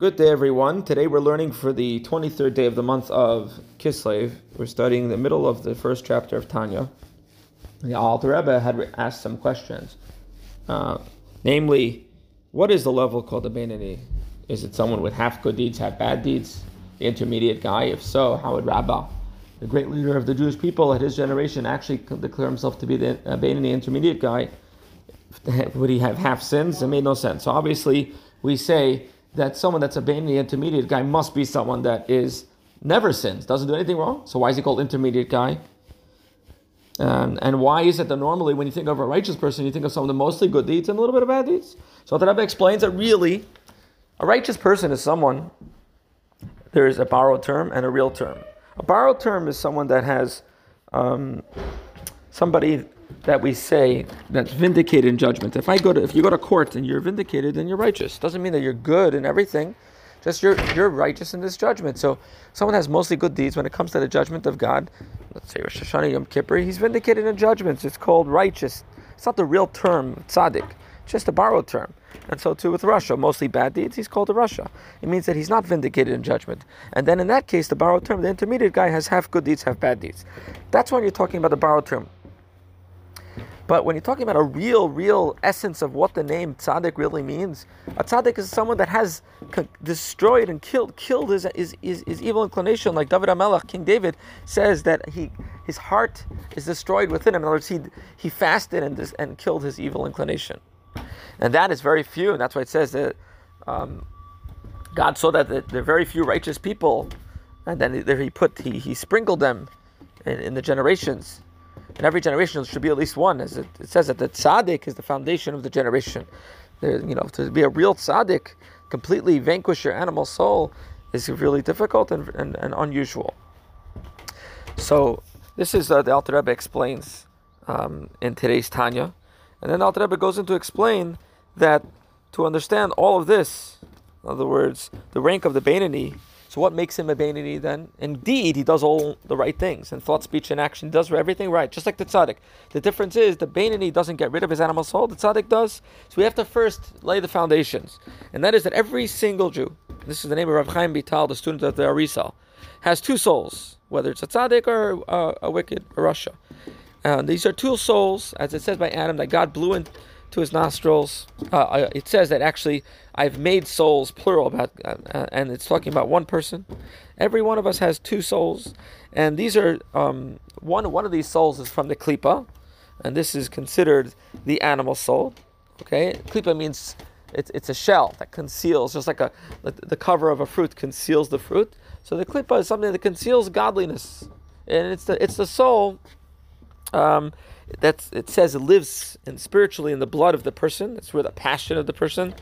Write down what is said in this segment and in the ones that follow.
Good day, everyone. Today we're learning for the 23rd day of the month of Kislev. We're studying the middle of the first chapter of Tanya. The Alter Rebbe had asked some questions. Uh, namely, what is the level called the Beinani? Is it someone with half good deeds, half bad deeds? The intermediate guy? If so, how would Rabbah, the great leader of the Jewish people at his generation, actually declare himself to be the uh, Beinani intermediate guy? Would he have half sins? It made no sense. So obviously, we say that someone that's a Beinani intermediate guy must be someone that is never sins, doesn't do anything wrong. So why is he called intermediate guy? Um, and why is it that normally when you think of a righteous person, you think of someone with mostly good deeds and a little bit of bad deeds? So the Rebbe explains that really, a righteous person is someone, there is a borrowed term and a real term. A borrowed term is someone that has um, somebody that we say that's vindicated in judgment. If I go to if you go to court and you're vindicated, then you're righteous. Doesn't mean that you're good in everything. Just you're you're righteous in this judgment. So someone has mostly good deeds when it comes to the judgment of God. Let's say Rosh Hashanah Yom Kippur, he's vindicated in judgments. It's called righteous. It's not the real term tzaddik. Just a borrowed term. And so too with rasha, mostly bad deeds, he's called a rasha. It means that he's not vindicated in judgment. And then in that case, the borrowed term, the intermediate guy has half good deeds, half bad deeds. That's when you're talking about the borrowed term. But when you're talking about a real, real essence of what the name tzaddik really means, a tzaddik is someone that has destroyed and killed killed his, his, his, his evil inclination. Like David HaMelech, King David, says that he his heart is destroyed within him. In other words, he, he fasted and, and killed his evil inclination. And that is very few. And that's why it says that um, God saw that there are very few righteous people. And then he put, he, he sprinkled them in, in the generations in every generation there should be at least one. As it, it says that the tzaddik is the foundation of the generation. There, you know, to be a real tzaddik, completely vanquish your animal soul, is really difficult and, and, and unusual. So this is uh, the Alter Rebbe explains um, in today's Tanya, and then Alter Rebbe goes into explain that to understand all of this, in other words, the rank of the Beinani so what makes him a Beinani then? Indeed, he does all the right things and thought, speech, and action. Does everything right, just like the tzaddik. The difference is the Beinani doesn't get rid of his animal soul. The tzaddik does. So we have to first lay the foundations, and that is that every single Jew. This is the name of Rav Chaim Vital, the student of the Arizal, has two souls, whether it's a tzaddik or a wicked a rasha. Uh, these are two souls, as it says by Adam, that God blew in to his nostrils. Uh, it says that actually I've made souls plural about, uh, uh, and it's talking about one person. Every one of us has two souls, and these are um, one. One of these souls is from the klipa, and this is considered the animal soul. Okay, klipa means it's, it's a shell that conceals, just like a the cover of a fruit conceals the fruit. So the klipa is something that conceals godliness, and it's the it's the soul. Um, that's it says it lives in spiritually in the blood of the person. It's where the passion of the person.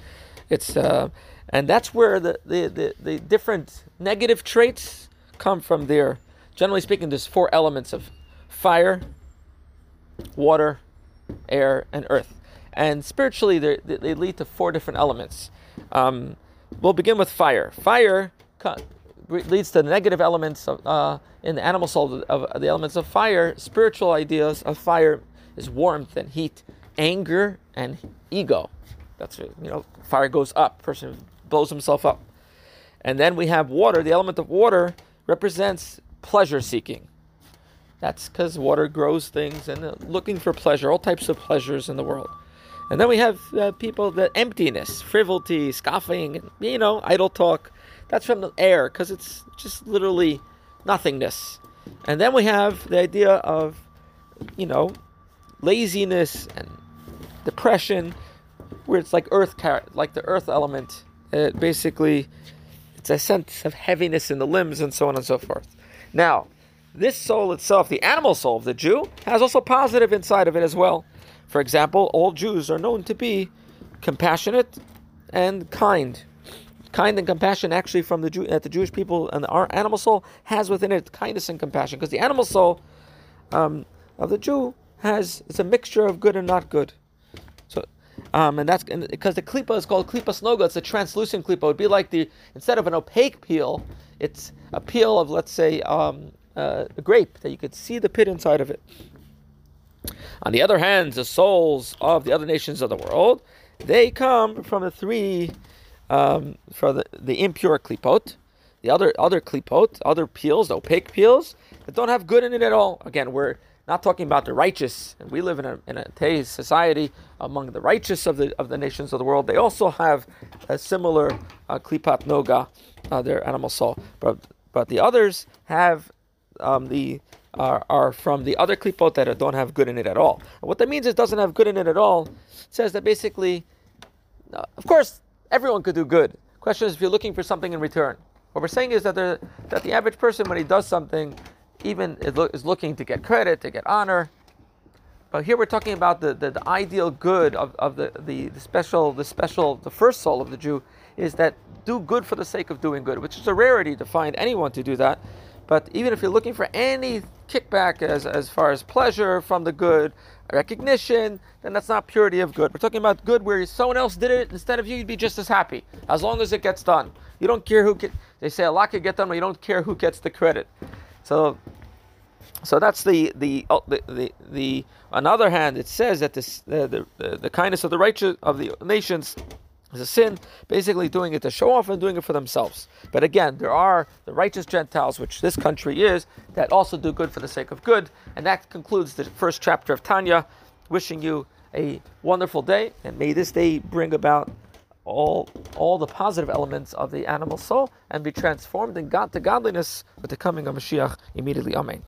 It's uh, and that's where the, the, the, the different negative traits come from there. Generally speaking, there's four elements of fire, water, air, and earth. And spiritually, they lead to four different elements. Um, we'll begin with fire. Fire leads to negative elements of, uh, in the animal soul of, the elements of fire. Spiritual ideas of fire is warmth and heat, anger and ego. That's. You know, fire goes up. Person blows himself up. And then we have water. The element of water represents pleasure seeking. That's because water grows things and uh, looking for pleasure, all types of pleasures in the world. And then we have uh, people that emptiness, frivolity, scoffing, you know, idle talk. That's from the air because it's just literally nothingness. And then we have the idea of, you know, laziness and depression, where it's like earth, like the earth element. It basically, it's a sense of heaviness in the limbs and so on and so forth. Now, this soul itself, the animal soul of the Jew, has also positive inside of it as well. For example, all Jews are known to be compassionate and kind kind and compassion actually from the Jew, at the Jewish people and our animal soul has within it kindness and compassion because the animal soul um, of the Jew has it's a mixture of good and not good. So, um, and that's because the klipa is called klipat noga. It's a translucent klipa. It would be like the instead of an opaque peel, it's a peel of let's say um, uh, a grape that you could see the pit inside of it. On the other hand, the souls of the other nations of the world, they come from the three um, for the, the impure klipot, the other other klipot, other peels, opaque peels that don't have good in it at all. Again, we're not talking about the righteous, and we live in a in a society among the righteous of the of the nations of the world. They also have a similar uh, klipat noga, uh, their animal soul, but but the others have um, the are, are from the other klipot that don't have good in it at all. And what that means is doesn't have good in it at all. It says that basically, uh, of course, everyone could do good. Question is if you're looking for something in return. What we're saying is that that the average person when he does something, even is looking to get credit, to get honor. But here we're talking about the, the, the ideal good of, of the, the, the special the special the first soul of the Jew is that do good for the sake of doing good, which is a rarity to find anyone to do that. But even if you're looking for any kickback as, as far as pleasure from the good, recognition, then that's not purity of good. We're talking about good where someone else did it instead of you, you'd be just as happy as long as it gets done. You don't care who get, they say a lot could get done, but you don't care who gets the credit. So, so that's the the oh, the, the, the on the other hand, it says that this, the, the the kindness of the righteous of the nations is a sin, basically doing it to show off and doing it for themselves. But again, there are the righteous Gentiles, which this country is, that also do good for the sake of good. And that concludes the first chapter of Tanya. Wishing you a wonderful day, and may this day bring about all, all the positive elements of the animal soul and be transformed in God to godliness with the coming of Mashiach immediately. Amen.